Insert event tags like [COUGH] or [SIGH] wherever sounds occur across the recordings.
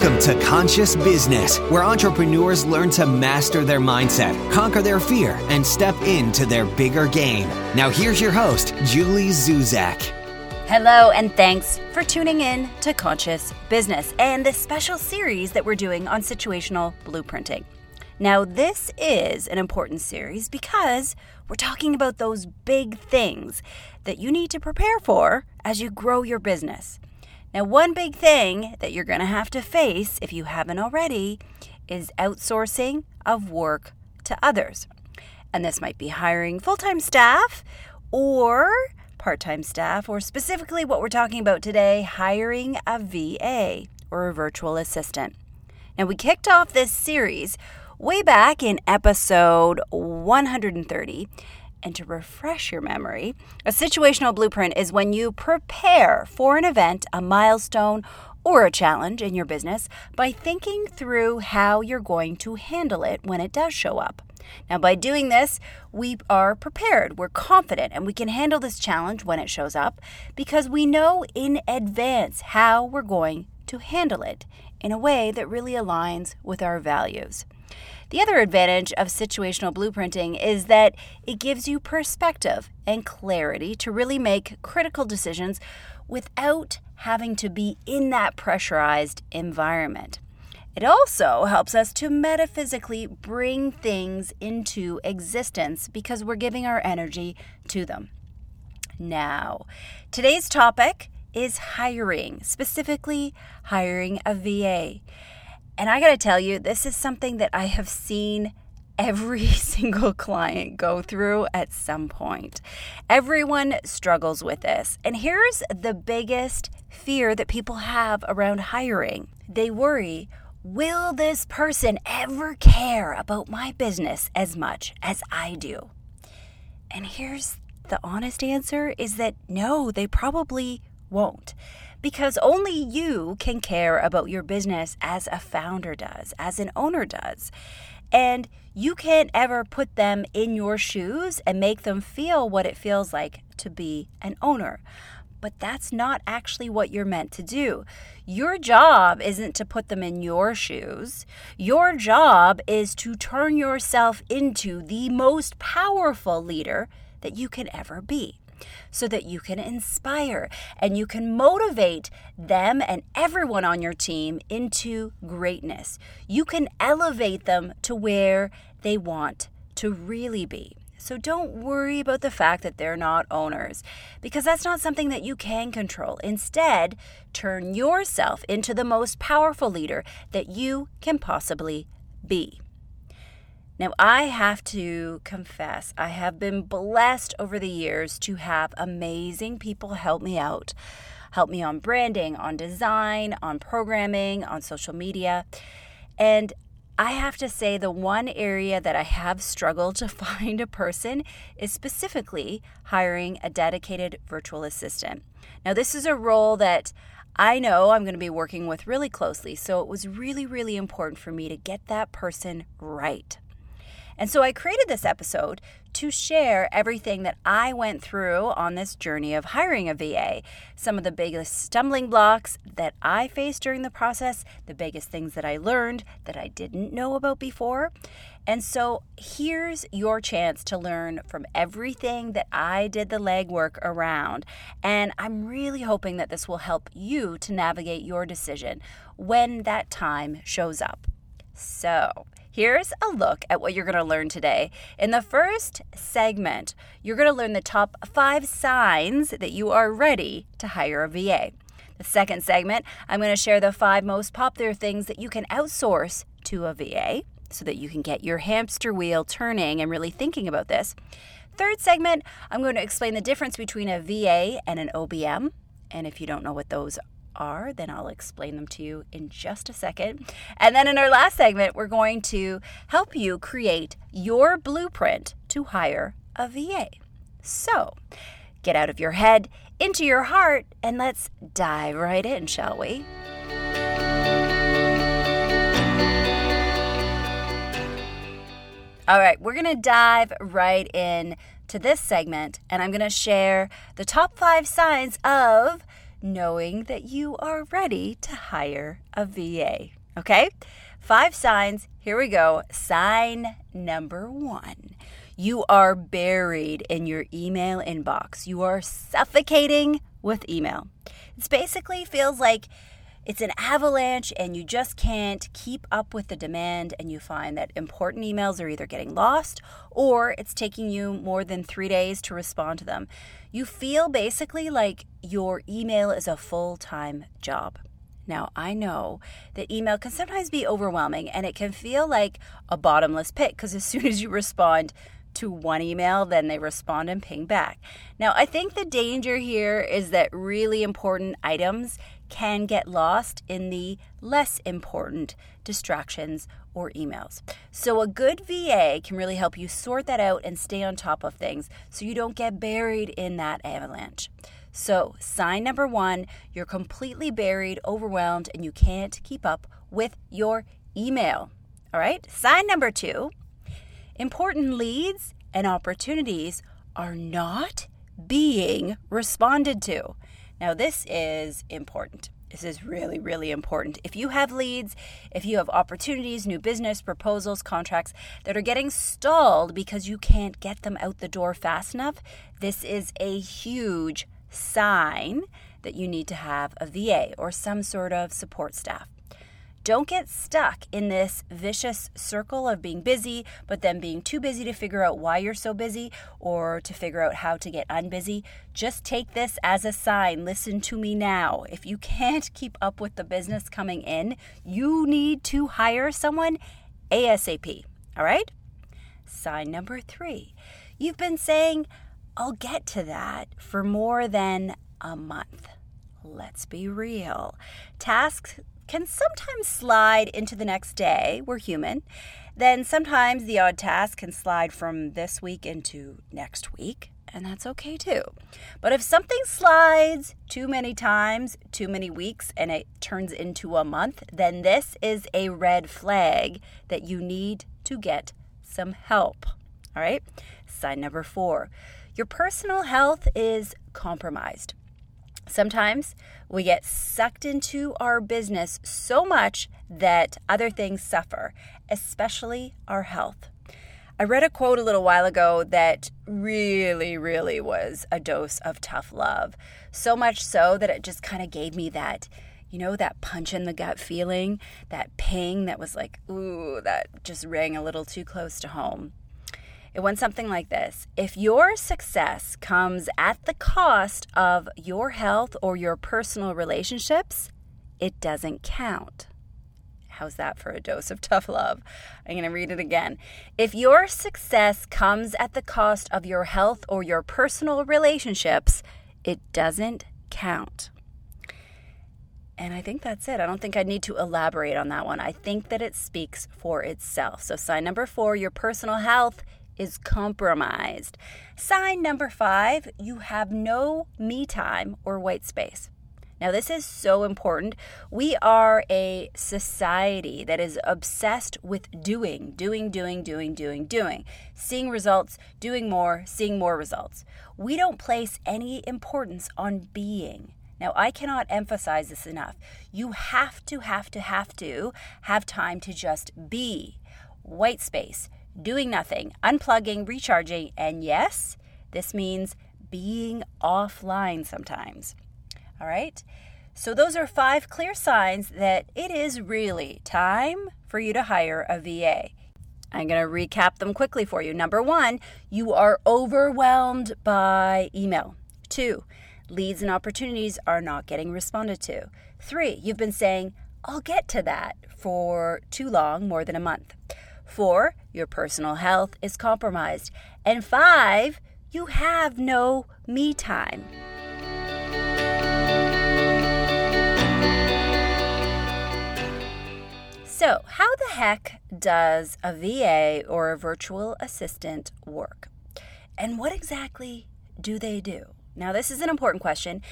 Welcome to Conscious Business, where entrepreneurs learn to master their mindset, conquer their fear, and step into their bigger game. Now, here's your host, Julie Zuzak. Hello, and thanks for tuning in to Conscious Business and this special series that we're doing on situational blueprinting. Now, this is an important series because we're talking about those big things that you need to prepare for as you grow your business. Now, one big thing that you're going to have to face, if you haven't already, is outsourcing of work to others. And this might be hiring full time staff or part time staff, or specifically what we're talking about today hiring a VA or a virtual assistant. Now, we kicked off this series way back in episode 130 and to refresh your memory, a situational blueprint is when you prepare for an event, a milestone, or a challenge in your business by thinking through how you're going to handle it when it does show up. Now, by doing this, we are prepared, we're confident, and we can handle this challenge when it shows up because we know in advance how we're going to handle it in a way that really aligns with our values. The other advantage of situational blueprinting is that it gives you perspective and clarity to really make critical decisions without having to be in that pressurized environment. It also helps us to metaphysically bring things into existence because we're giving our energy to them. Now, today's topic is hiring, specifically hiring a VA. And I got to tell you, this is something that I have seen every [LAUGHS] single client go through at some point. Everyone struggles with this. And here's the biggest fear that people have around hiring they worry will this person ever care about my business as much as I do? And here's the honest answer is that no, they probably won't because only you can care about your business as a founder does, as an owner does. And you can't ever put them in your shoes and make them feel what it feels like to be an owner. But that's not actually what you're meant to do. Your job isn't to put them in your shoes. Your job is to turn yourself into the most powerful leader that you can ever be so that you can inspire and you can motivate them and everyone on your team into greatness. You can elevate them to where they want to really be. So don't worry about the fact that they're not owners because that's not something that you can control. Instead, turn yourself into the most powerful leader that you can possibly be. Now, I have to confess, I have been blessed over the years to have amazing people help me out, help me on branding, on design, on programming, on social media. And I have to say, the one area that I have struggled to [LAUGHS] find a person is specifically hiring a dedicated virtual assistant. Now, this is a role that I know I'm going to be working with really closely, so it was really, really important for me to get that person right. And so I created this episode to share everything that I went through on this journey of hiring a VA. Some of the biggest stumbling blocks that I faced during the process, the biggest things that I learned that I didn't know about before. And so here's your chance to learn from everything that I did the legwork around. And I'm really hoping that this will help you to navigate your decision when that time shows up. So, Here's a look at what you're going to learn today. In the first segment, you're going to learn the top five signs that you are ready to hire a VA. The second segment, I'm going to share the five most popular things that you can outsource to a VA so that you can get your hamster wheel turning and really thinking about this. Third segment, I'm going to explain the difference between a VA and an OBM. And if you don't know what those are, then I'll explain them to you in just a second. And then in our last segment, we're going to help you create your blueprint to hire a VA. So, get out of your head, into your heart, and let's dive right in, shall we? All right, we're to dive right in to this segment, and I'm to share the top five signs of knowing that you are ready to hire a VA. Okay? Five signs. Here we go. Sign number one you are buried in your email inbox. You are suffocating with email. It basically feels like it's an avalanche and you just can't keep up with the demand and you find that important emails are either getting lost or it's taking you more than 3 days to respond to them. You feel basically like your email is a full-time job. Now, I know that email can sometimes be overwhelming and it can feel like a bottomless pit because as [LAUGHS] soon as you respond to one email, then they respond and ping back. Now, I think the danger here is that really important items can get lost in the less important distractions or emails. So, a good VA can really help you sort that out and stay on top of things so you don't get buried in that avalanche. So, sign number one you're completely buried, overwhelmed, and you can't keep up with your email. All right, sign number two important leads and opportunities are not being responded to. Now, this is important. This is really, really important. If you have leads, if you have opportunities, new business, proposals, contracts that are getting stalled because you can't get them out the door fast enough, this is a huge sign that you need to have a VA or some sort of support staff. Don't get stuck in this vicious circle of being busy, but then being too busy to figure out why you're so busy or to figure out how to get unbusy. Just take this as a sign. Listen to me now. If you can't [LAUGHS] keep up with the business coming in, you need to hire someone ASAP. All right? Sign number three. You've been saying, I'll get to that for more than a month. Let's be real. Tasks can sometimes slide into the next day. We're human. Then sometimes the odd task can slide from this week into next week, and that's okay too. But if something slides too many times, too many weeks, and it turns into a month, then this is a red flag that you need to get some help. All right? Sign number four your personal health is compromised. Sometimes we get sucked into our business so much that other things suffer, especially our health. I read a quote a little while ago that really, really was a dose of tough love. So much so that it just kind of gave me that, you know, that punch in the gut feeling, that ping that was like, ooh, that just rang a little too close to home. It went something like this If your success comes at the cost of your health or your personal relationships, it doesn't count. How's that for a dose of tough love? I'm going to read it again. If your success comes at the cost of your health or your personal relationships, it doesn't count. And I think that's it. I don't think I need to elaborate on that one. I think that it speaks for itself. So, sign number four your personal health is compromised. Sign number five, you have no me time or white space. Now, this is so important. We are a society that is obsessed with doing, doing, doing, doing, doing, doing, seeing results, doing more, seeing more results. We don't place any importance on being. Now, I cannot emphasize this enough. You have to, have to, have to have time to just be. White space, doing nothing, unplugging, recharging, and yes, this means being offline sometimes. All right? So, those are five clear signs that it is really time for you to hire a VA. I'm going to recap them quickly for you. Number one, you are overwhelmed by email. Two, leads and opportunities are not getting responded to. Three, you've been saying, I'll get to that for too long, more than a month. Four, your personal health is compromised. And five, you have no me time. So, how the heck does a VA or a virtual assistant work? And what exactly do they do? Now, this is an important question,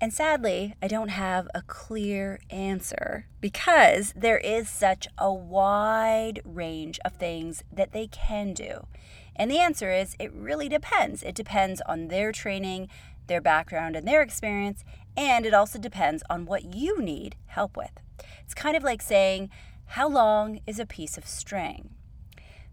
and sadly, I don't have a clear answer because there is such a wide range of things that they can do. And the answer is it really depends. It depends on their training, their background and their experience, and it also depends on what you need help with. It's kind of like saying, How long is a piece of string?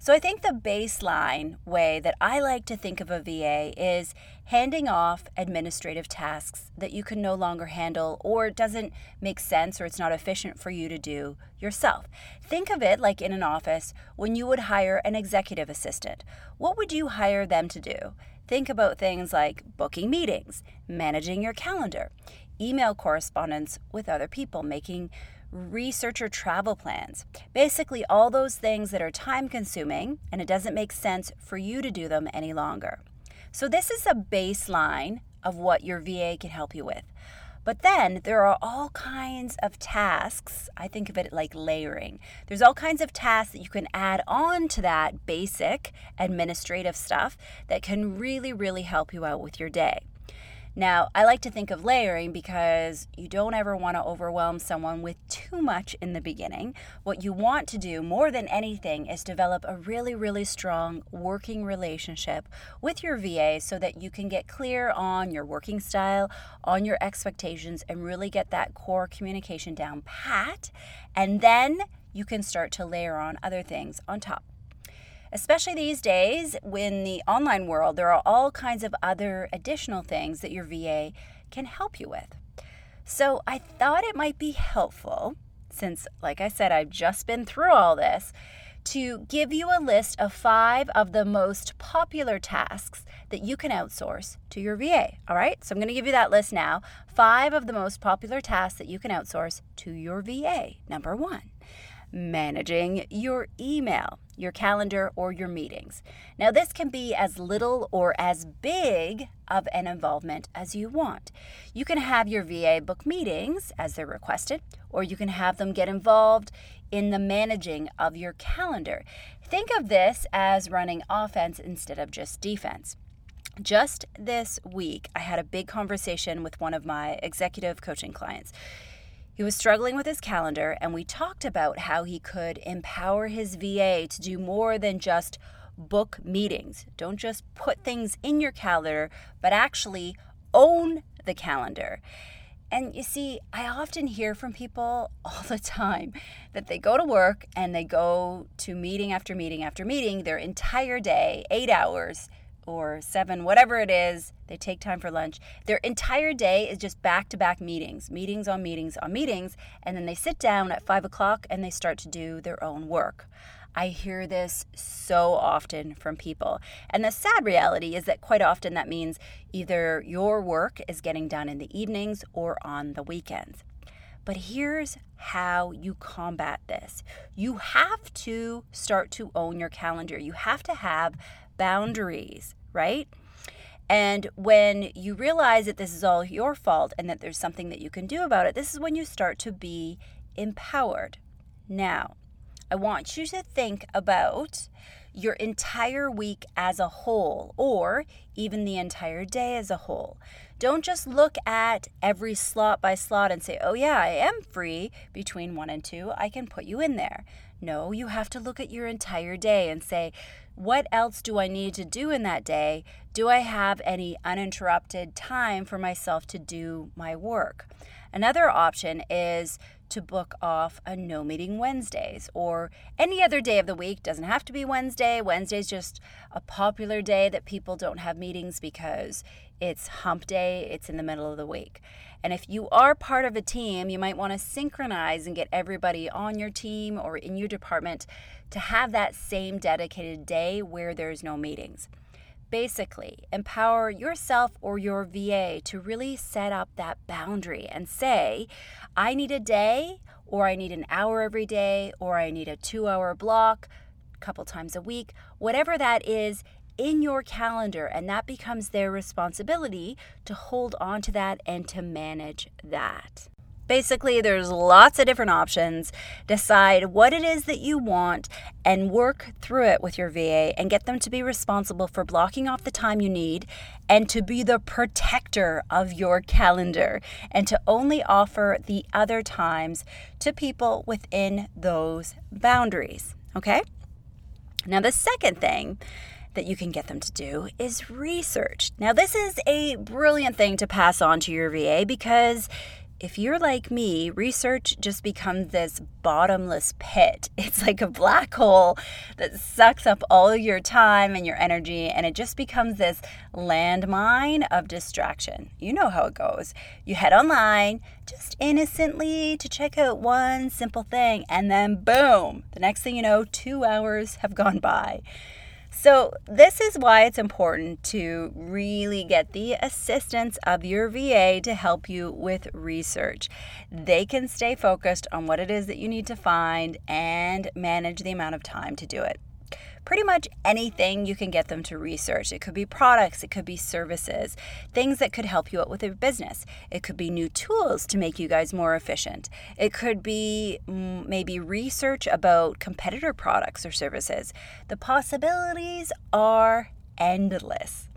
So I think the baseline way that I like to think of a VA is handing off administrative tasks that you can no longer handle or doesn't make sense or it's not efficient for you to do yourself. Think of it like in an office when you would hire an executive assistant. What would you hire them to do? Think about things like booking meetings, managing your calendar, email correspondence with other people, making researcher travel plans. Basically, all those things that are time consuming and it doesn't make sense for you to do them any longer. So, this is a baseline of what your VA can help you with. But then there are all kinds of tasks. I think of it like layering. There's all kinds of tasks that you can add on to that basic administrative stuff that can really, really help you out with your day. Now, I like to think of layering because you don't ever want to overwhelm someone with too much in the beginning. What you want to do more than anything is develop a really, really strong working relationship with your VA so that you can get clear on your working style, on your expectations, and really get that core communication down pat. And then you can start to layer on other things on top especially these days when the online world, there are all kinds of other additional things that your VA can help you with. So I thought it might be helpful, since, like I said, I've just been through all this, to give you a list of five of the most popular tasks that you can outsource to your VA. All right, so I'm going to give you that list now. Five of the most popular tasks that you can outsource to your VA. Number one, managing your email, your calendar, or your meetings. Now, this can be as little or as big of an involvement as you want. You can have your VA book meetings as they're requested, or you can have them get involved in the managing of your calendar. Think of this as running offense instead of just defense. Just this week, I had a big conversation with one of my executive coaching clients. He was struggling with his calendar, and we talked about how he could empower his VA to do more than just book meetings. Don't just put things in your calendar, but actually own the calendar. And you see, I often hear from people [LAUGHS] all the time that they go to work and they go to meeting after meeting after meeting their entire day, eight hours, or seven, whatever it is, they take time for lunch. Their entire day is just back to back meetings, meetings on meetings on meetings, and then they sit down at five o'clock and they start to do their own work. I hear this so often from people. And the sad reality is that quite often that means either your work is getting done in the evenings or on the weekends. But here's how you combat this you have to start to own your calendar, you have to have boundaries, right? And when you realize that this is all your fault and that there's something that you can do about it, this is when you start to be empowered. Now, I want you to think about your entire week as a whole, or even the entire day as a whole. Don't just look at every slot by slot and say, oh, yeah, I am free between one and two. I can put you in there. No, you have to look at your entire day and say, what else do I need to do in that day? Do I have any uninterrupted time for myself to do my work? Another option is to book off a no meeting Wednesdays or any other day of the week. Doesn't have to be Wednesday. Wednesday's just a popular day that people don't have meetings because it's hump day, it's in the middle of the week. And if you are part of a team, you might want to synchronize and get everybody on your team or in your department to have that same dedicated day where there's no meetings. Basically, empower yourself or your VA to really set up that boundary and say, I need a day, or I need an hour every day, or I need a two hour block a couple times a week, whatever that is in your calendar, and that becomes their responsibility to hold on to that and to manage that. Basically, there's lots of different options. Decide what it is that you want and work through it with your VA and get them to be responsible for blocking off the time you need and to be the protector of your calendar and to only offer the other times to people within those boundaries. Okay? Now, the second thing that you can get them to do is research. Now, this is a brilliant thing to pass on to your VA because if you're like me, research just becomes this bottomless pit. [LAUGHS] It's like a black hole that sucks up all your time and your energy, and it just becomes this landmine of distraction. You know how it goes. You head online just innocently to check out one simple thing, and then boom, the next thing you know, two hours have gone by. So, this is why it's important to really get the assistance of your VA to help you with research. They can stay focused on what it is that you need to find and manage the amount of time to do it pretty much anything you can get them to research. It could be products, it could be services, things that could help you out with your business. It could be new tools to make you guys more efficient. It could be mm, maybe research about competitor products or services. The possibilities are endless.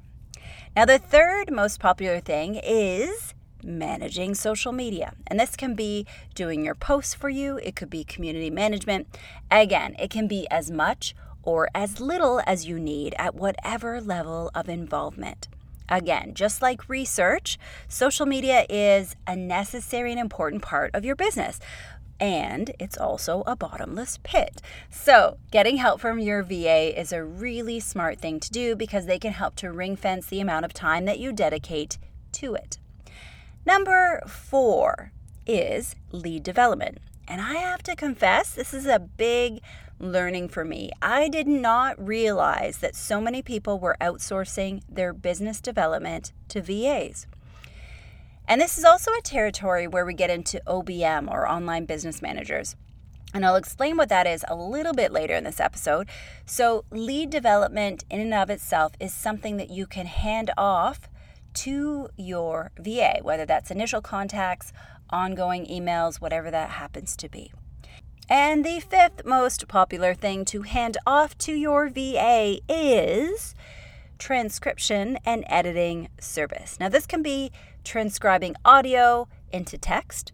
Now, the third most popular thing is managing social media. And this can be doing your posts for you, it could be community management. Again, it can be as much or as little as you need at whatever level of involvement. Again, just like research, social media is a necessary and important part of your business. And it's also a bottomless pit. So, getting help from your VA is a really smart thing to do because they can help to ring fence the amount of time that you dedicate to it. Number four is lead development. And I have to confess, this is a big learning for me. I did not realize that so many people were outsourcing their business development to VAs. And this is also a territory where we get into OBM or online business managers. And I'll explain what that is a little bit later in this episode. So, lead development in and of itself is something that you can hand off to your VA, whether that's initial contacts, ongoing emails, whatever that happens to be. And the fifth most popular thing to hand off to your VA is transcription and editing service. Now, this can be transcribing audio into text.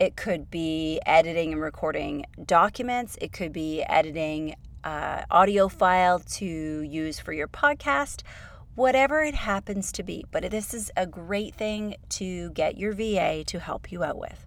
It could be editing and recording documents. It could be editing uh, audio file to use for your podcast, whatever it happens to be. But this is a great thing to get your VA to help you out with.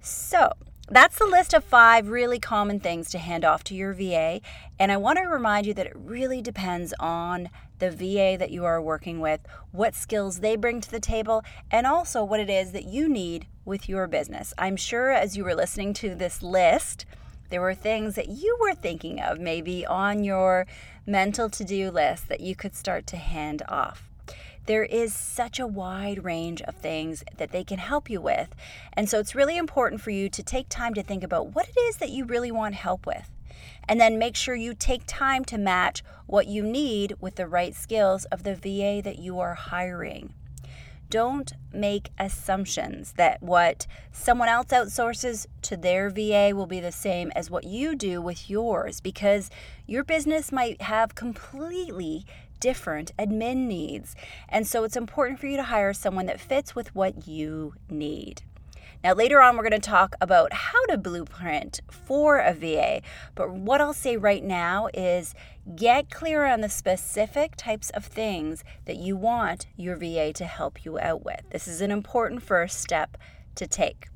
So, that's the list of five really common things to hand off to your VA. And I want to remind you that it really depends on the VA that you are working with, what skills they bring to the table, and also what it is that you need with your business. I'm sure as you were listening to this list, there were things that you were thinking of maybe on your mental to do list that you could start to hand off there is such a wide range of things that they can help you with. And so it's really important for you to take time to think about what it is that you really want help with. And then make sure you take time to match what you need with the right skills of the VA that you are hiring. Don't make assumptions that what someone else outsources to their VA will be the same as what you do with yours because your business might have completely different admin needs. And so it's important for you to hire someone that fits with what you need. Now, later on, we're going to talk about how to blueprint for a VA. But what I'll say right now is get clear on the specific types of things that you want your VA to help you out with. This is an important first step to take.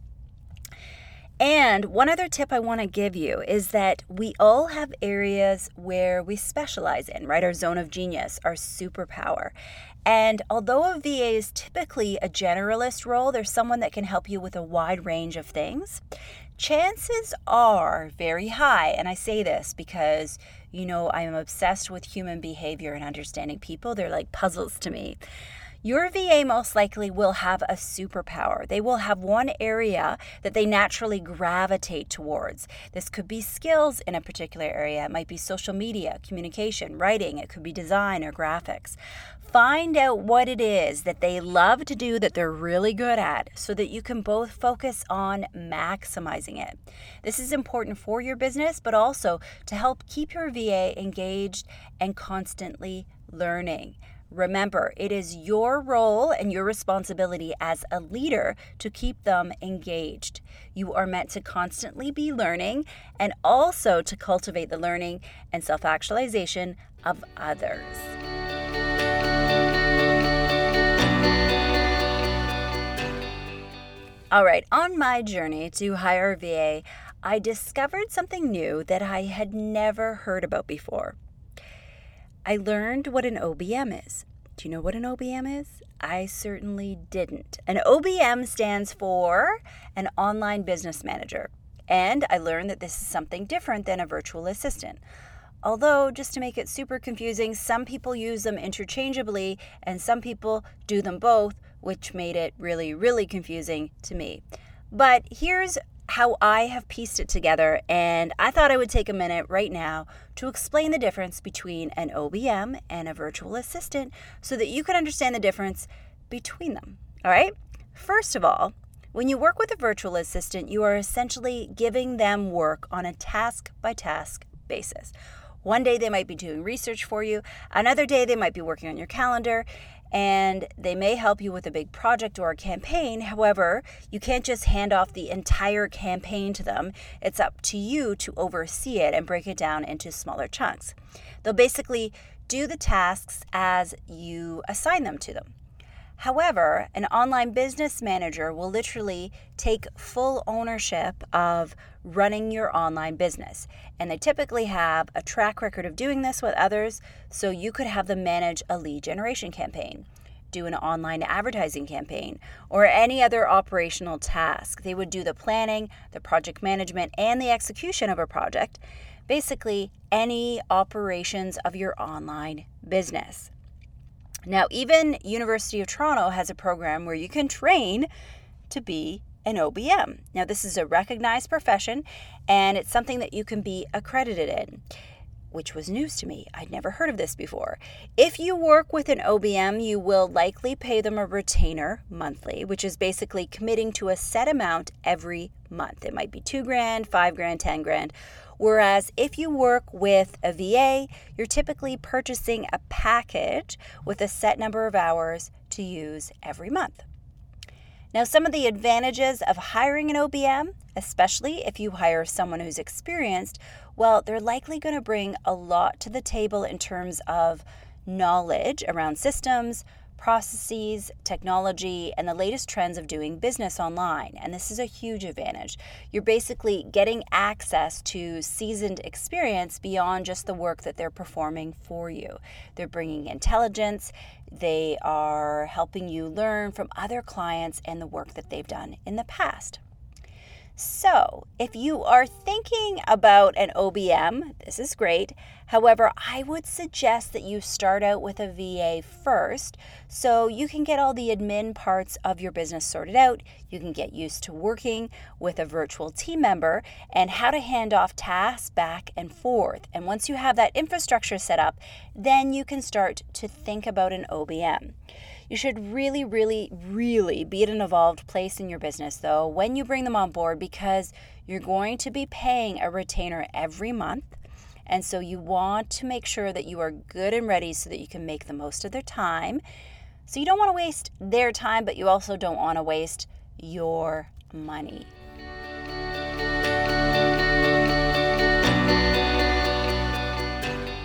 And one other tip I want to give you is that we all have areas where we specialize in, right? Our zone of genius, our superpower. And although a VA is typically a generalist role, there's someone that can help you with a wide range of things. Chances are very high, and I say this because, you know, I am obsessed with human behavior and understanding people. They're like puzzles to me your VA most likely will have a superpower. They will have one area that they naturally gravitate towards. This could be skills in a particular area, it might be social media, communication, writing, it could be design or graphics. Find out what it is that they love to do that they're really good at so that you can both focus on maximizing it. This is important for your business, but also to help keep your VA engaged and constantly learning Remember, it is your role and your responsibility as a leader to keep them engaged. You are meant to constantly be learning and also to cultivate the learning and self actualization of others. All right, on my journey to hire VA, I discovered something new that I had never heard about before. I learned what an OBM is. Do you know what an OBM is? I certainly didn't. An OBM stands for an online business manager. And I learned that this is something different than a virtual assistant. Although, just to make it super confusing, some people use them interchangeably and some people do them both, which made it really, really confusing to me. But here's how I have pieced it together, and I thought I would take a minute right now to explain the difference between an OBM and a virtual assistant so that you can understand the difference between them. All right? First of all, when you work with a virtual assistant, you are essentially giving them work on a task by task basis. One day they might be doing research for you, another day they might be working on your calendar, and they may help you with a big project or a campaign. However, you can't just hand off the entire campaign to them. It's up to you to oversee it and break it down into smaller chunks. They'll basically do the tasks as you assign them to them. However, an online business manager will literally take full ownership of running your online business. And they typically have a track record of doing this with others, so you could have them manage a lead generation campaign, do an online advertising campaign, or any other operational task. They would do the planning, the project management, and the execution of a project. Basically, any operations of your online business. Now, even University of Toronto has a program where you can train to be an OBM. Now, this is a recognized profession and it's something that you can be accredited in, which was news to me. I'd never heard of this before. If you work with an OBM, you will likely pay them a retainer monthly, which is basically committing to a set amount every month. It might be two grand, five grand, 10 grand Whereas if you work with a VA, you're typically purchasing a package with a set number of hours to use every month. Now, some of the advantages of hiring an OBM, especially if you hire someone who's experienced, well, they're likely going to bring a lot to the table in terms of knowledge around systems, processes, technology, and the latest trends of doing business online. And this is a huge advantage. You're basically getting access to seasoned experience beyond just the work that they're performing for you. They're bringing intelligence, they are helping you learn from other clients and the work that they've done in the past. So, if you are thinking about an OBM, this is great. However, I would suggest that you start out with a VA first so you can get all the admin parts of your business sorted out. You can get used to working with a virtual team member and how to hand off tasks back and forth. And once you have that infrastructure set up, then you can start to think about an OBM. You should really, really, really be at an evolved place in your business, though, when you bring them on board because you're going to be paying a retainer every month. And so you want to make sure that you are good and ready so that you can make the most of their time. So you don't want to waste their time, but you also don't want to waste your money.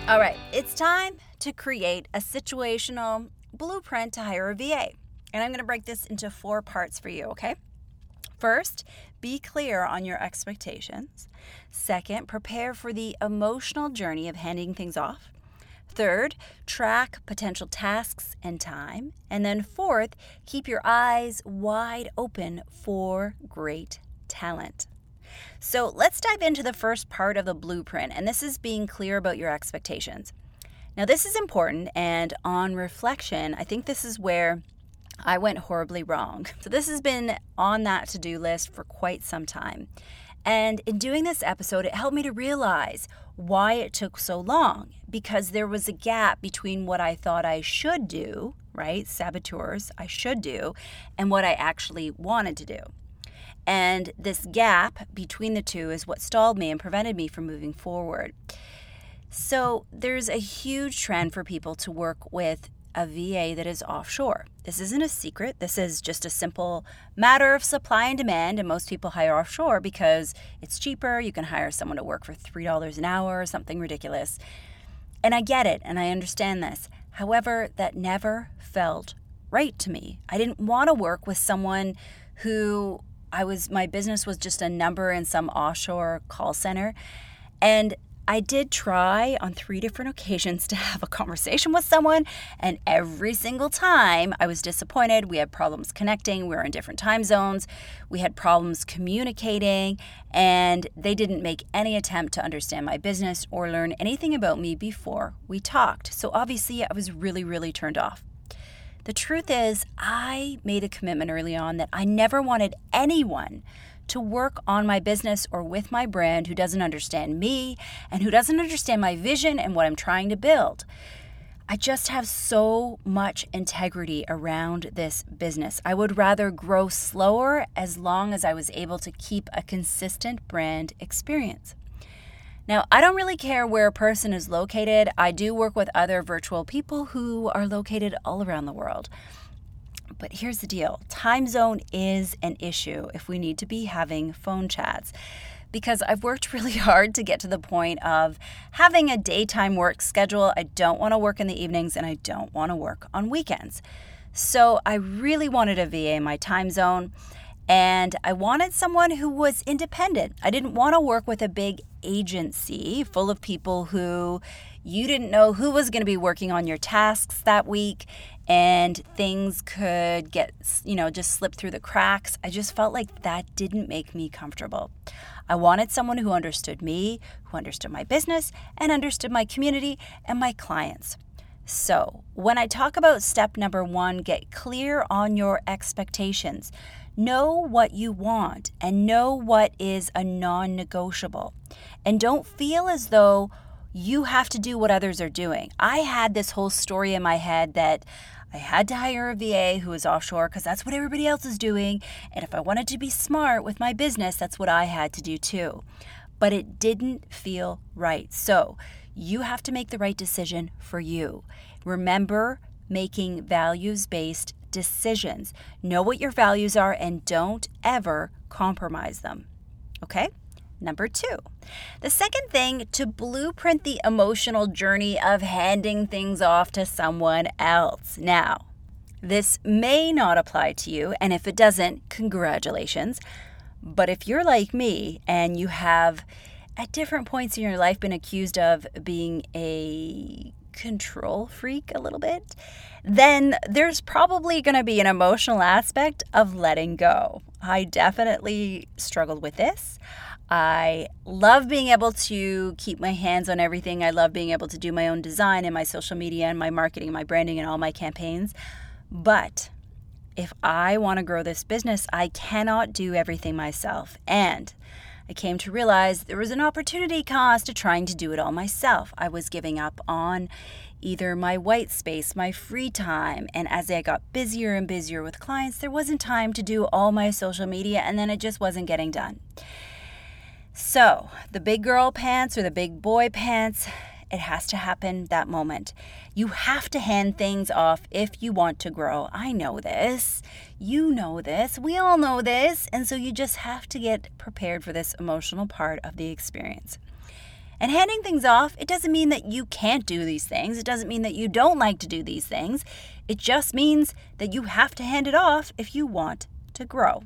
All right, it's time to create a situational blueprint to hire a VA. And I'm going to break this into four parts for you, okay? First, be clear on your expectations. Second, prepare for the emotional journey of handing things off. Third, track potential tasks and time. And then fourth, keep your eyes wide open for great talent. So let's dive into the first part of the blueprint, and this is being clear about your expectations. Now, this is important, and on reflection, I think this is where I went horribly wrong. So, this has been on that to do list for quite some time. And in doing this episode, it helped me to realize why it took so long because there was a gap between what I thought I should do, right? Saboteurs, I should do, and what I actually wanted to do. And this gap between the two is what stalled me and prevented me from moving forward. So there's a huge trend for people to work with a VA that is offshore. This isn't a secret. This is just a simple matter of supply and demand. And most people hire offshore because it's cheaper. You can hire someone to work for $3 an hour or something ridiculous. And I get it and I understand this. However, that never felt right to me. I didn't want to work with someone who I was, my business was just a number in some offshore call center. And I did try on three different occasions to have a conversation with someone, and every single time I was disappointed. We had problems connecting, we were in different time zones, we had problems communicating, and they didn't make any attempt to understand my business or learn anything about me before we talked. So obviously, I was really, really turned off. The truth is, I made a commitment early on that I never wanted anyone to work on my business or with my brand who doesn't understand me and who doesn't understand my vision and what I'm trying to build. I just have so much integrity around this business. I would rather grow slower as long as I was able to keep a consistent brand experience. Now, I don't really care where a person is located. I do work with other virtual people who are located all around the world. But here's the deal time zone is an issue if we need to be having phone chats. Because I've worked [LAUGHS] really hard to get to the point of having a daytime work schedule. I don't want to work in the evenings and I don't want to work on weekends. So I really wanted a VA in my time zone and I wanted someone who was independent. I didn't want to work with a big agency full of people who you didn't know who was going to be working on your tasks that week and things could get, you know, just slip through the cracks. I just felt like that didn't make me comfortable. I wanted someone who understood me, who understood my business, and understood my community and my clients. So, when I talk about step number one, get clear on your expectations. Know what you want and know what is a non negotiable. And don't feel as though you have to do what others are doing. I had this whole story in my head that I had to hire a VA who was offshore because that's what everybody else is doing. And if I wanted to be smart with my business, that's what I had to do too. But it didn't feel right. So you have to make the right decision for you. Remember making values based decisions. Know what your values are and don't ever compromise them. Okay? Number two, the second thing to blueprint the emotional journey of handing things off to someone else. Now, this may not apply to you, and if it doesn't, congratulations. But if you're like me and you have at different points in your life been accused of being a control freak a little bit, then there's probably going to be an emotional aspect of letting go. I definitely struggled with this. I love being able to keep my hands on everything. I love being able to do my own design and my social media and my marketing, my branding, and all my campaigns. But if I want to grow this business, I cannot do everything myself. And I came to realize there was an opportunity cost to trying to do it all myself. I was giving up on either my white space, my free time, and as I got busier and busier with clients, there wasn't time to do all my social media, and then it just wasn't getting done. So, the big girl pants or the big boy pants, it has to happen that moment. You have to hand things off if you want to grow. I know this. You know this. We all know this. And so you just have to get prepared for this emotional part of the experience. And handing things off, it doesn't mean that you can't do these things. It doesn't mean that you don't like to do these things. It just means that you have to hand it off if you want to grow.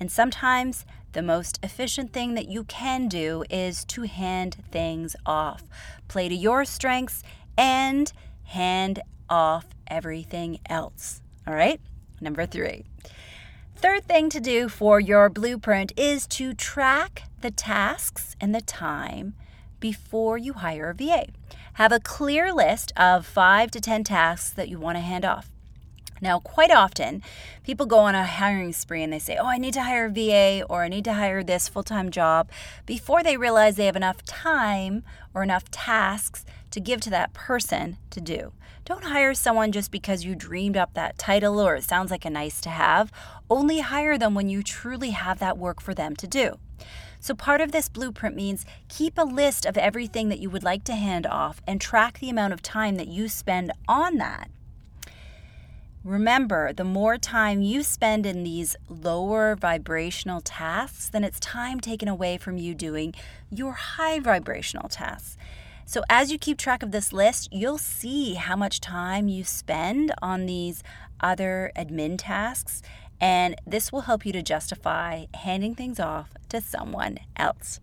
And sometimes the most efficient thing that you can do is to hand things off. Play to your strengths and hand off everything else. All right? Number three. Third thing to do for your blueprint is to track the tasks and the time before you hire a VA. Have a clear list of five to 10 tasks that you want to hand off. Now, quite often, people go on a hiring spree and they say, Oh, I need to hire a VA or I need to hire this full time job before they realize they have enough time or enough tasks to give to that person to do. Don't hire someone just because you dreamed up that title or it sounds like a nice to have. Only hire them when you truly have that work for them to do. So, part of this blueprint means keep a list of everything that you would like to hand off and track the amount of time that you spend on that Remember, the more time you spend in these lower vibrational tasks, then it's time taken away from you doing your high vibrational tasks. So, as you keep track of this list, you'll see how much time you spend on these other admin tasks, and this will help you to justify handing things off to someone else.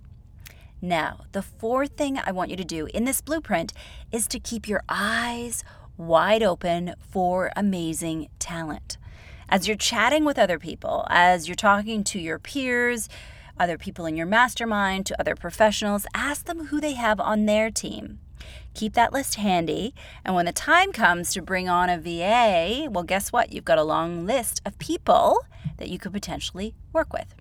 Now, the fourth thing I want you to do in this blueprint is to keep your eyes wide open for amazing talent. As you're chatting with other people, as you're talking to your peers, other people in your mastermind, to other professionals, ask them who they have on their team. Keep that list handy, and when the time comes to bring on a VA, well, guess what? You've got a long list of people that you could potentially work with.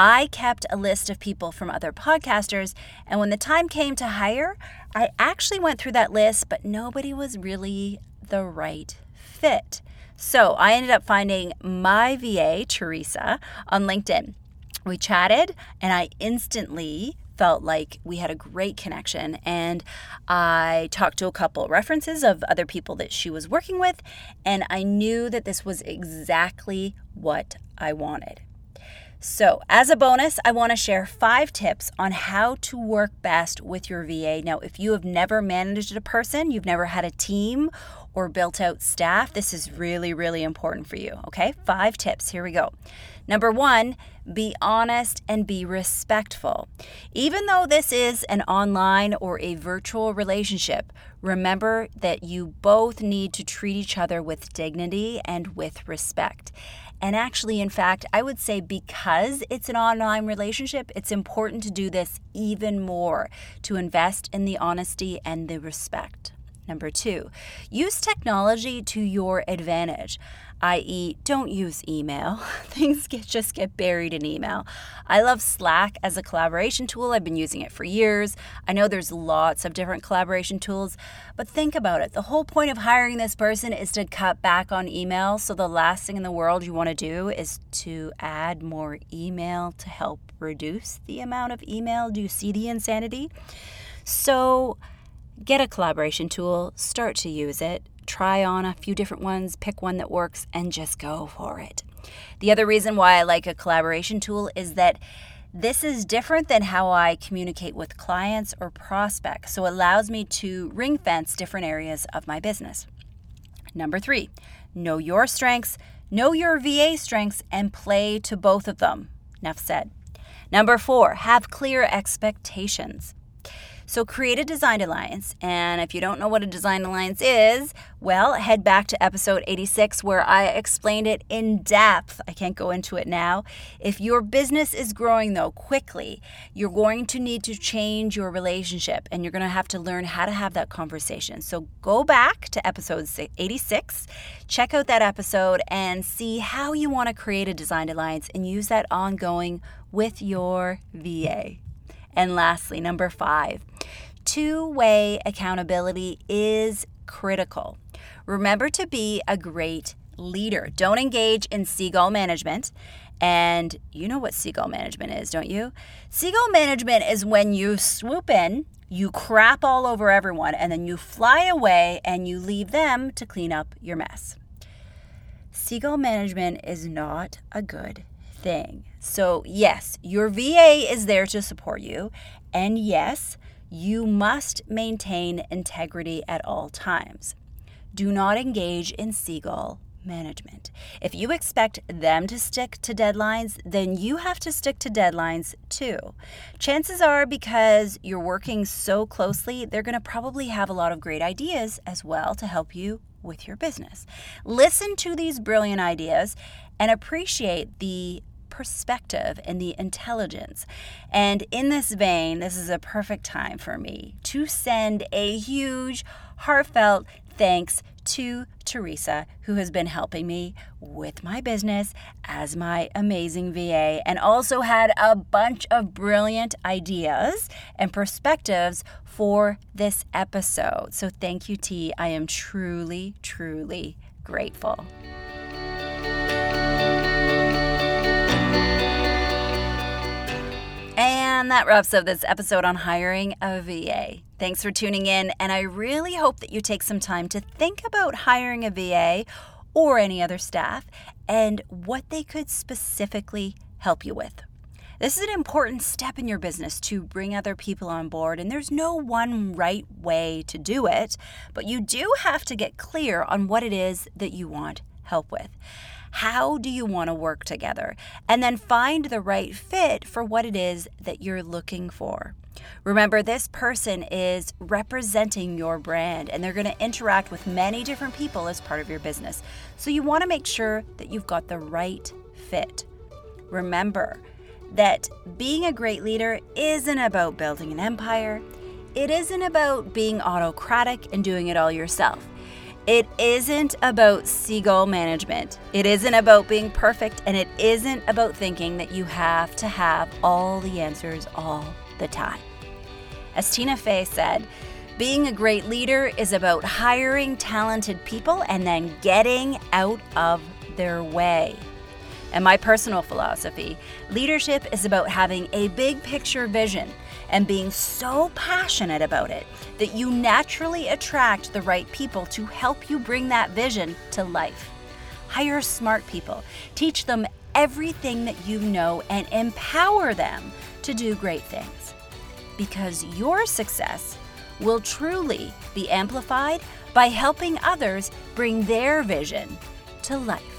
I kept a list of people from other podcasters, and when the time came to hire, I actually went through that list, but nobody was really the right fit. So I ended up finding my VA, Teresa, on LinkedIn. We chatted, and I instantly felt like we had a great connection. And I talked to a couple references of other people that she was working with, and I knew that this was exactly what I wanted. So, as a bonus, I want to share five tips on how to work best with your VA. Now, if you have never managed a person, you've never had a team or built out staff, this is really, really important for you. Okay, five tips. Here we go. Number one, be honest and be respectful. Even though this is an online or a virtual relationship, remember that you both need to treat each other with dignity and with respect. And actually, in fact, I would say because it's an online relationship, it's important to do this even more to invest in the honesty and the respect. Number two, use technology to your advantage i.e., don't use email. [LAUGHS] Things get, just get buried in email. I love Slack as a collaboration tool. I've been using it for years. I know there's lots of different collaboration tools, but think about it. The whole point of hiring this person is to cut back on email. So the last thing in the world you want to do is to add more email to help reduce the amount of email. Do you see the insanity? So, get a collaboration tool, start to use it try on a few different ones, pick one that works, and just go for it. The other reason why I like a collaboration tool is that this is different than how I communicate with clients or prospects, so it allows me to ring fence different areas of my business. Number three, know your strengths, know your VA strengths, and play to both of them. Enough said. Number four, have clear expectations. So create a design alliance. And if you don't know what a design alliance is, well, head back to episode 86 where I explained it in depth. I can't go into it now. If your business is growing though quickly, you're going to need to change your relationship and you're going to have to learn how to have that conversation. So go back to episode 86, check out that episode and see how you want to create a design alliance and use that ongoing with your VA. And lastly, number five, two way accountability is critical. Remember to be a great leader. Don't engage in seagull management. And you know what seagull management is, don't you? Seagull management is when you swoop in, you crap all over everyone, and then you fly away and you leave them to clean up your mess. Seagull management is not a good thing. So, yes, your VA is there to support you. And yes, you must maintain integrity at all times. Do not engage in seagull management. If you expect them to stick to deadlines, then you have to stick to deadlines too. Chances are, because you're working so closely, they're going to probably have a lot of great ideas as well to help you with your business. Listen to these brilliant ideas and appreciate the perspective and the intelligence. And in this vein, this is a perfect time for me to send a huge, heartfelt thanks to Teresa, who has been helping me with my business as my amazing VA and also had a bunch of brilliant ideas and perspectives for this episode. So, thank you, T. I am truly, truly grateful. And that wraps up this episode on hiring a VA. Thanks for tuning in, and I really hope that you take some time to think about hiring a VA or any other staff and what they could specifically help you with. This is an important step in your business to bring other people on board, and there's no one right way to do it, but you do have to get clear on what it is that you want help with. How do you want to work together? And then find the right fit for what it is that you're looking for. Remember, this person is representing your brand and they're going to interact with many different people as part of your business. So you want to make sure that you've got the right fit. Remember that being a great leader isn't about building an empire, it isn't about being autocratic and doing it all yourself. It isn't about seagull management. It isn't about being perfect, and it isn't about thinking that you have to have all the answers all the time. As Tina Fey said, being a great leader is about hiring talented people and then getting out of their way. And my personal philosophy leadership is about having a big picture vision and being so passionate about it that you naturally attract the right people to help you bring that vision to life. Hire smart people, teach them everything that you know, and empower them to do great things. Because your success will truly be amplified by helping others bring their vision to life.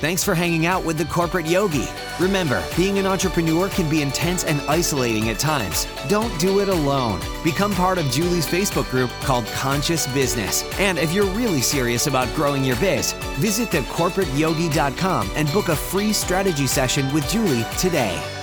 Thanks for hanging out with the Corporate Yogi. Remember, being an entrepreneur can be intense and isolating at times. Don't do it alone. Become part of Julie's Facebook group called Conscious Business. And if you're really serious about growing your biz, visit thecorporateyogi.com and book a free strategy session with Julie today.